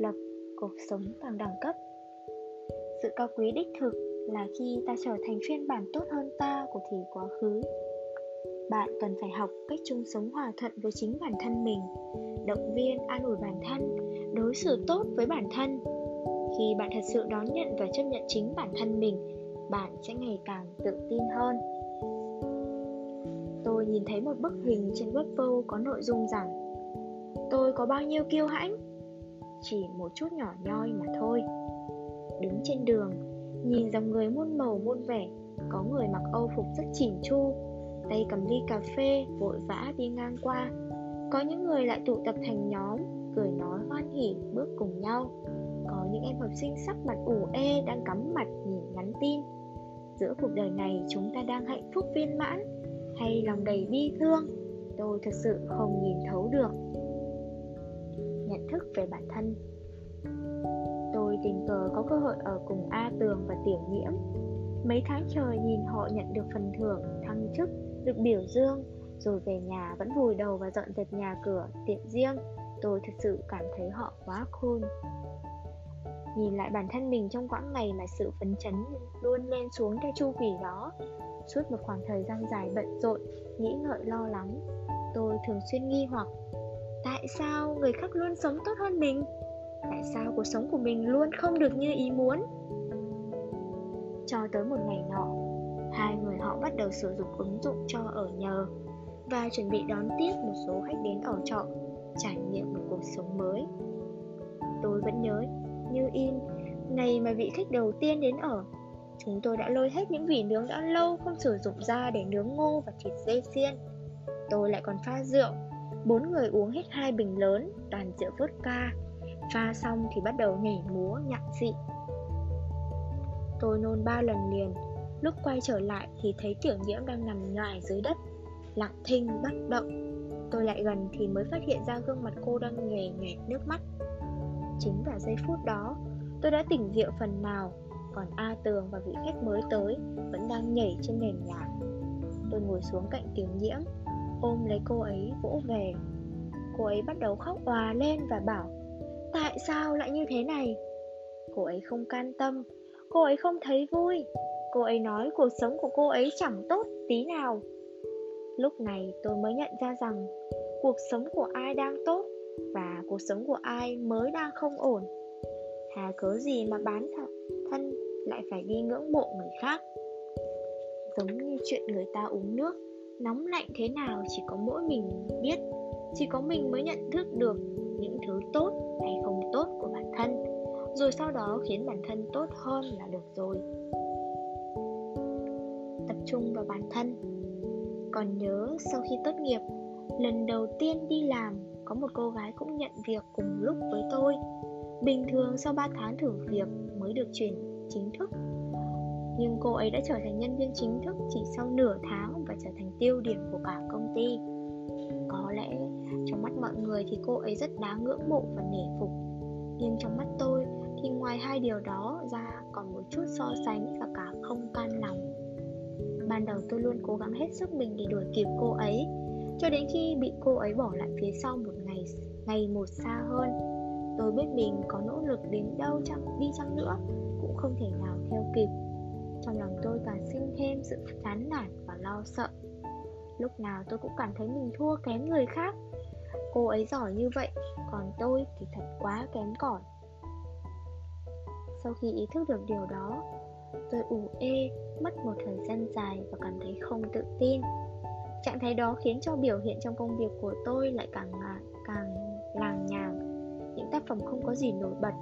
lập cuộc sống bằng đẳng cấp. Sự cao quý đích thực là khi ta trở thành phiên bản tốt hơn ta của thì quá khứ. Bạn cần phải học cách chung sống hòa thuận với chính bản thân mình, động viên an ủi bản thân, đối xử tốt với bản thân. Khi bạn thật sự đón nhận và chấp nhận chính bản thân mình, bạn sẽ ngày càng tự tin hơn. Tôi nhìn thấy một bức hình trên Weibo có nội dung rằng, tôi có bao nhiêu kiêu hãnh? Chỉ một chút nhỏ nhoi mà thôi. Đứng trên đường, nhìn dòng người muôn màu muôn vẻ, có người mặc âu phục rất chỉn chu, tay cầm ly cà phê vội vã đi ngang qua. Có những người lại tụ tập thành nhóm, cười nói hoan hỉ bước cùng nhau. Có những em học sinh sắc mặt ủ ê, đang cắm mặt nhìn nhắn tin. Giữa cuộc đời này chúng ta đang hạnh phúc viên mãn, hay lòng đầy bi thương, tôi thật sự không nhìn thấu được nhận thức về bản thân. Tôi tình cờ có cơ hội ở cùng a tường và tiểu nhiễm. Mấy tháng trời nhìn họ nhận được phần thưởng, thăng chức, được biểu dương, rồi về nhà vẫn vùi đầu và dọn dẹp nhà cửa, tiệm riêng. Tôi thật sự cảm thấy họ quá khôn. nhìn lại bản thân mình trong quãng ngày mà sự phấn chấn luôn lên xuống theo chu kỳ đó, suốt một khoảng thời gian dài bận rộn, nghĩ ngợi lo lắng, tôi thường xuyên nghi hoặc tại sao người khác luôn sống tốt hơn mình? Tại sao cuộc sống của mình luôn không được như ý muốn? Cho tới một ngày nọ, hai người họ bắt đầu sử dụng ứng dụng cho ở nhờ và chuẩn bị đón tiếp một số khách đến ở trọ, trải nghiệm một cuộc sống mới. Tôi vẫn nhớ như in, ngày mà vị khách đầu tiên đến ở, Chúng tôi đã lôi hết những vỉ nướng đã lâu không sử dụng ra để nướng ngô và thịt dê xiên. Tôi lại còn pha rượu Bốn người uống hết hai bình lớn, toàn rượu vodka Pha xong thì bắt đầu nhảy múa, nhặn dị. Tôi nôn ba lần liền Lúc quay trở lại thì thấy tiểu nhiễm đang nằm ngoài dưới đất Lặng thinh bất động. Tôi lại gần thì mới phát hiện ra gương mặt cô đang nhòe nhòe nước mắt. Chính vào giây phút đó Tôi đã tỉnh rượu phần nào Còn A Tường và vị khách mới tới Vẫn đang nhảy trên nền nhà Tôi ngồi xuống cạnh tiểu nhiễm Ôm lấy cô ấy, vỗ về. Cô ấy bắt đầu khóc òa lên và bảo, Tại sao lại như thế này? Cô ấy không can tâm. Cô ấy không thấy vui. Cô ấy nói cuộc sống của cô ấy chẳng tốt tí nào. Lúc này tôi mới nhận ra rằng Cuộc sống của ai đang tốt và cuộc sống của ai mới đang không ổn. Hà cớ gì mà bán thân lại phải đi ngưỡng mộ người khác. Giống như chuyện người ta uống nước nóng lạnh thế nào chỉ có mỗi mình biết. Chỉ có mình mới nhận thức được những thứ tốt hay không tốt của bản thân, rồi sau đó khiến bản thân tốt hơn là được rồi. Tập trung vào bản thân. Còn nhớ sau khi tốt nghiệp, lần đầu tiên đi làm, có một cô gái cũng nhận việc cùng lúc với tôi. Bình thường sau 3 tháng thử việc mới được chuyển chính thức. Nhưng cô ấy đã trở thành nhân viên chính thức chỉ sau nửa tháng và trở thành tiêu điểm của cả công ty. Có lẽ trong mắt mọi người thì cô ấy rất đáng ngưỡng mộ và nể phục. Nhưng trong mắt tôi thì ngoài hai điều đó ra còn một chút so sánh và cả không can lòng. Ban đầu tôi luôn cố gắng hết sức mình để đuổi kịp cô ấy, cho đến khi bị cô ấy bỏ lại phía sau một ngày ngày một xa hơn. Tôi biết mình có nỗ lực đến đâu chăng, đi chăng nữa, cũng không thể nào theo kịp trong lòng tôi càng sinh thêm sự chán nản và lo sợ. Lúc nào tôi cũng cảm thấy mình thua kém người khác. Cô ấy giỏi như vậy, còn tôi thì thật quá kém cỏi. Sau khi ý thức được điều đó, tôi ủ ê, mất một thời gian dài và cảm thấy không tự tin. Trạng thái đó khiến cho biểu hiện trong công việc của tôi lại càng càng làng nhàng. Những tác phẩm không có gì nổi bật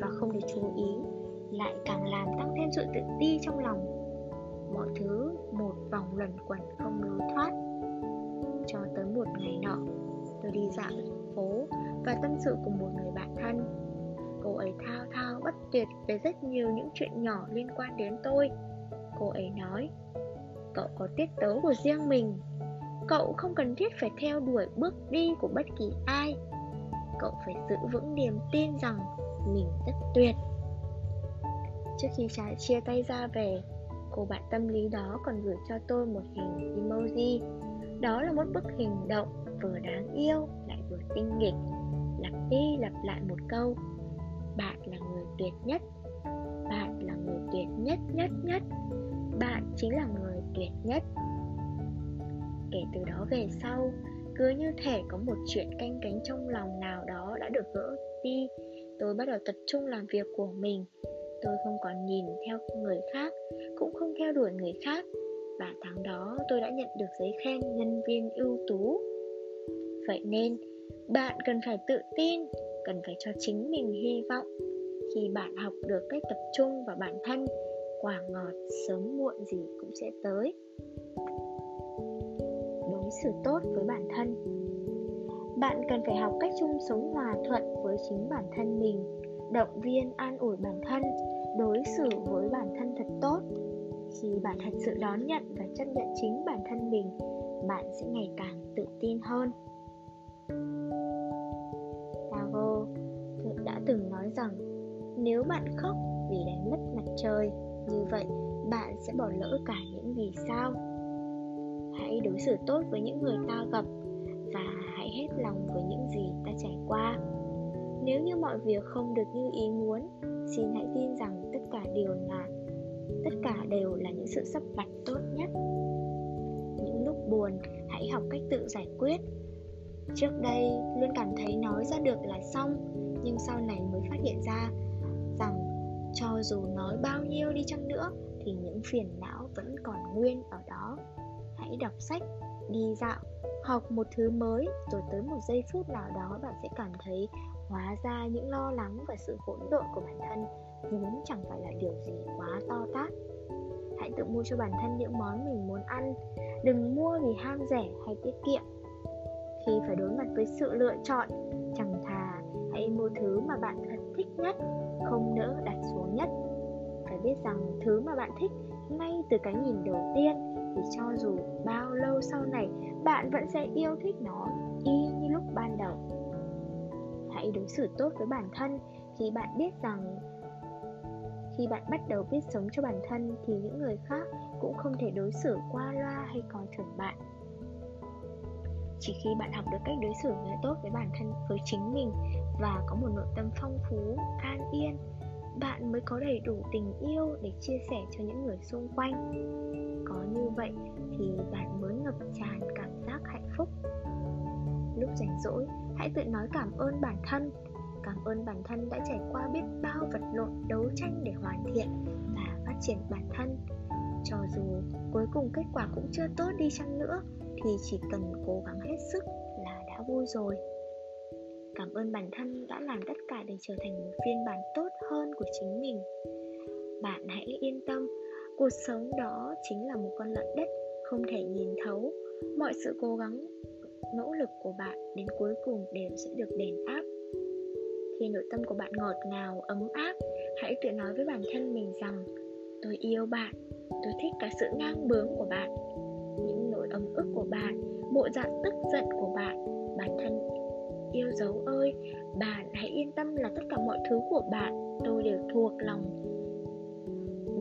và không được chú ý. Lại càng làm tăng thêm sự tự ti trong lòng. Mọi thứ một vòng luẩn quẩn không lối thoát. Cho tới một ngày nọ, Tôi đi dạo phố và tâm sự cùng một người bạn thân. Cô ấy thao thao bất tuyệt về rất nhiều những chuyện nhỏ liên quan đến tôi. Cô ấy nói, Cậu có tiết tấu của riêng mình. Cậu không cần thiết phải theo đuổi bước đi của bất kỳ ai. Cậu phải giữ vững niềm tin rằng mình rất tuyệt. Trước khi trái chia tay ra về, Cô bạn tâm lý đó còn gửi cho tôi một hình emoji. Đó là một bức hình động vừa đáng yêu lại vừa tinh nghịch. Lặp đi lặp lại một câu, bạn là người tuyệt nhất, bạn là người tuyệt nhất nhất nhất, bạn chính là người tuyệt nhất. Kể từ đó về sau, cứ như thể có một chuyện canh cánh trong lòng nào đó đã được gỡ đi, tôi bắt đầu tập trung làm việc của mình tôi không còn nhìn theo người khác, cũng không theo đuổi người khác. Và tháng đó tôi đã nhận được giấy khen nhân viên ưu tú. Vậy nên, bạn cần phải tự tin, cần phải cho chính mình hy vọng. Khi bạn học được cách tập trung vào bản thân, quả ngọt sớm muộn gì cũng sẽ tới. Đối xử tốt với bản thân. Bạn cần phải học cách chung sống hòa thuận với chính bản thân mình, động viên an ủi bản thân đối xử với bản thân thật tốt. Khi bạn thật sự đón nhận và chấp nhận chính bản thân mình, bạn sẽ ngày càng tự tin hơn. Tao đã từng nói rằng, nếu bạn khóc vì đánh mất mặt trời, như vậy bạn sẽ bỏ lỡ cả những vì sao. Hãy đối xử tốt với những người ta gặp và hãy hết lòng với những gì ta trải qua. Nếu như mọi việc không được như ý muốn, xin hãy tin rằng cả đều là tất cả đều là những sự sắp đặt tốt nhất. Những lúc buồn, hãy học cách tự giải quyết. Trước đây, luôn cảm thấy nói ra được là xong, nhưng sau này mới phát hiện ra rằng cho dù nói bao nhiêu đi chăng nữa thì những phiền não vẫn còn nguyên ở đó. Hãy đọc sách, đi dạo, học một thứ mới rồi tới một giây phút nào đó bạn sẽ cảm thấy hóa ra những lo lắng và sự hỗn độn của bản thân vốn chẳng phải là điều gì quá to tát. Hãy tự mua cho bản thân những món mình muốn ăn. Đừng mua vì ham rẻ hay tiết kiệm. Khi phải đối mặt với sự lựa chọn, chẳng thà hãy mua thứ mà bạn thật thích nhất, không nỡ đặt xuống nhất. Phải biết rằng thứ mà bạn thích ngay từ cái nhìn đầu tiên thì cho dù bao lâu sau này, bạn vẫn sẽ yêu thích nó y như lúc ban đầu hãy đối xử tốt với bản thân. Khi bạn biết rằng, khi bạn bắt đầu biết sống cho bản thân thì những người khác cũng không thể đối xử qua loa hay coi thường bạn. Chỉ khi bạn học được cách đối xử người tốt với bản thân, với chính mình và có một nội tâm phong phú, an yên, bạn mới có đầy đủ tình yêu để chia sẻ cho những người xung quanh. Có như vậy thì bạn mới ngập tràn cảm giác hạnh phúc. Lúc rảnh rỗi hãy tự nói cảm ơn bản thân. Cảm ơn bản thân đã trải qua biết bao vật lộn đấu tranh để hoàn thiện và phát triển bản thân. Cho dù cuối cùng kết quả cũng chưa tốt đi chăng nữa, thì chỉ cần cố gắng hết sức là đã vui rồi. Cảm ơn bản thân đã làm tất cả để trở thành một phiên bản tốt hơn của chính mình. Bạn hãy yên tâm, cuộc sống đó chính là một con lợn đất, không thể nhìn thấu. Mọi sự cố gắng nỗ lực của bạn đến cuối cùng đều sẽ được đền áp khi nội tâm của bạn ngọt ngào, ấm áp, hãy tự nói với bản thân mình rằng, tôi yêu bạn, tôi thích cả sự ngang bướng của bạn. Những nỗi ấm ức của bạn, bộ dạng tức giận của bạn, bản thân yêu dấu ơi, bạn hãy yên tâm là tất cả mọi thứ của bạn tôi đều thuộc lòng,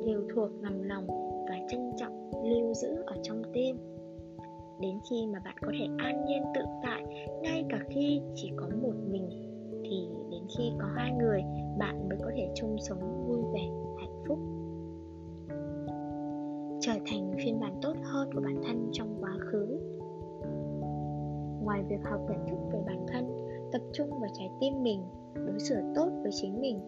đều thuộc nằm lòng và trân trọng, lưu giữ ở trong tim đến khi mà bạn có thể an nhiên tự tại, ngay cả khi chỉ có một mình, thì đến khi có hai người, bạn mới có thể chung sống vui vẻ, hạnh phúc. Trở thành phiên bản tốt hơn của bản thân trong quá khứ. Ngoài việc học nhận thức về bản thân, tập trung vào trái tim mình, đối xử tốt với chính mình,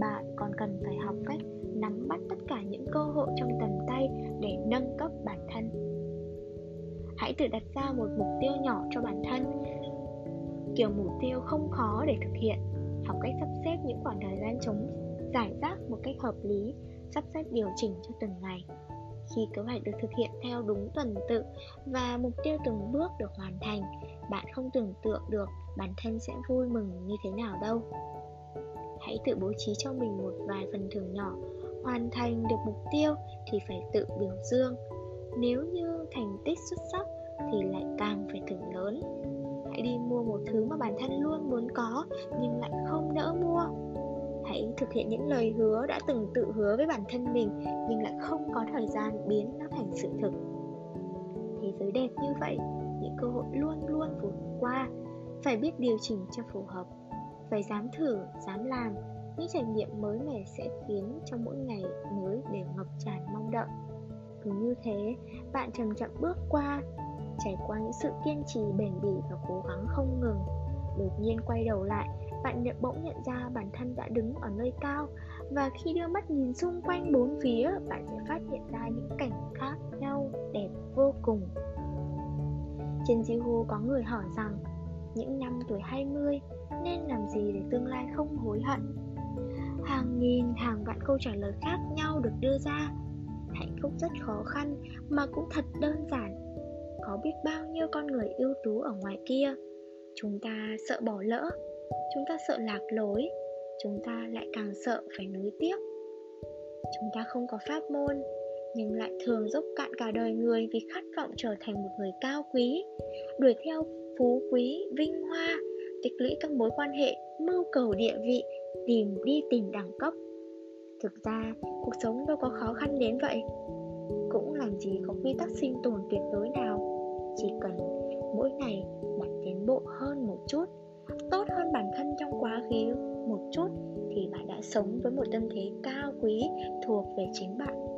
bạn còn cần phải học cách nắm bắt tất cả những cơ hội trong tầm tay để nâng cấp bản hãy tự đặt ra một mục tiêu nhỏ cho bản thân. Kiểu mục tiêu không khó để thực hiện. Học cách sắp xếp những khoảng thời gian trống, giải rác một cách hợp lý, sắp xếp điều chỉnh cho từng ngày. Khi kế hoạch được thực hiện theo đúng tuần tự và mục tiêu từng bước được hoàn thành, bạn không tưởng tượng được bản thân sẽ vui mừng như thế nào đâu. Hãy tự bố trí cho mình một vài phần thưởng nhỏ. Hoàn thành được mục tiêu thì phải tự biểu dương nếu như thành tích xuất sắc thì lại càng phải thưởng lớn. Hãy đi mua một thứ mà bản thân luôn muốn có nhưng lại không nỡ mua. Hãy thực hiện những lời hứa đã từng tự hứa với bản thân mình nhưng lại không có thời gian biến nó thành sự thực. Thế giới đẹp như vậy, những cơ hội luôn luôn vượt qua. Phải biết điều chỉnh cho phù hợp. Phải dám thử, dám làm, những trải nghiệm mới mẻ sẽ khiến cho mỗi ngày mới đều ngập tràn mong đợi cứ như thế, bạn chậm chậm bước qua, trải qua những sự kiên trì, bền bỉ và cố gắng không ngừng. Đột nhiên quay đầu lại, bạn nhận, bỗng nhận ra bản thân đã đứng ở nơi cao và khi đưa mắt nhìn xung quanh bốn phía, bạn sẽ phát hiện ra những cảnh khác nhau, đẹp vô cùng. Trên Jihu có người hỏi rằng, những năm tuổi 20 nên làm gì để tương lai không hối hận? Hàng nghìn, hàng vạn câu trả lời khác nhau được đưa ra hạnh phúc rất khó khăn, mà cũng thật đơn giản. Có biết bao nhiêu con người ưu tú ở ngoài kia? Chúng ta sợ bỏ lỡ, chúng ta sợ lạc lối, chúng ta lại càng sợ phải nuối tiếc chúng ta không có pháp môn, nhưng lại thường dốc cạn cả đời người vì khát vọng trở thành một người cao quý, đuổi theo phú quý, vinh hoa, tích lũy các mối quan hệ, mưu cầu địa vị, tìm đi tìm đẳng cấp thực ra cuộc sống đâu có khó khăn đến vậy. Cũng làm gì có quy tắc sinh tồn tuyệt đối nào. Chỉ cần mỗi ngày bạn tiến bộ hơn một chút, tốt hơn bản thân trong quá khứ một chút thì bạn đã sống với một tâm thế cao quý thuộc về chính bạn.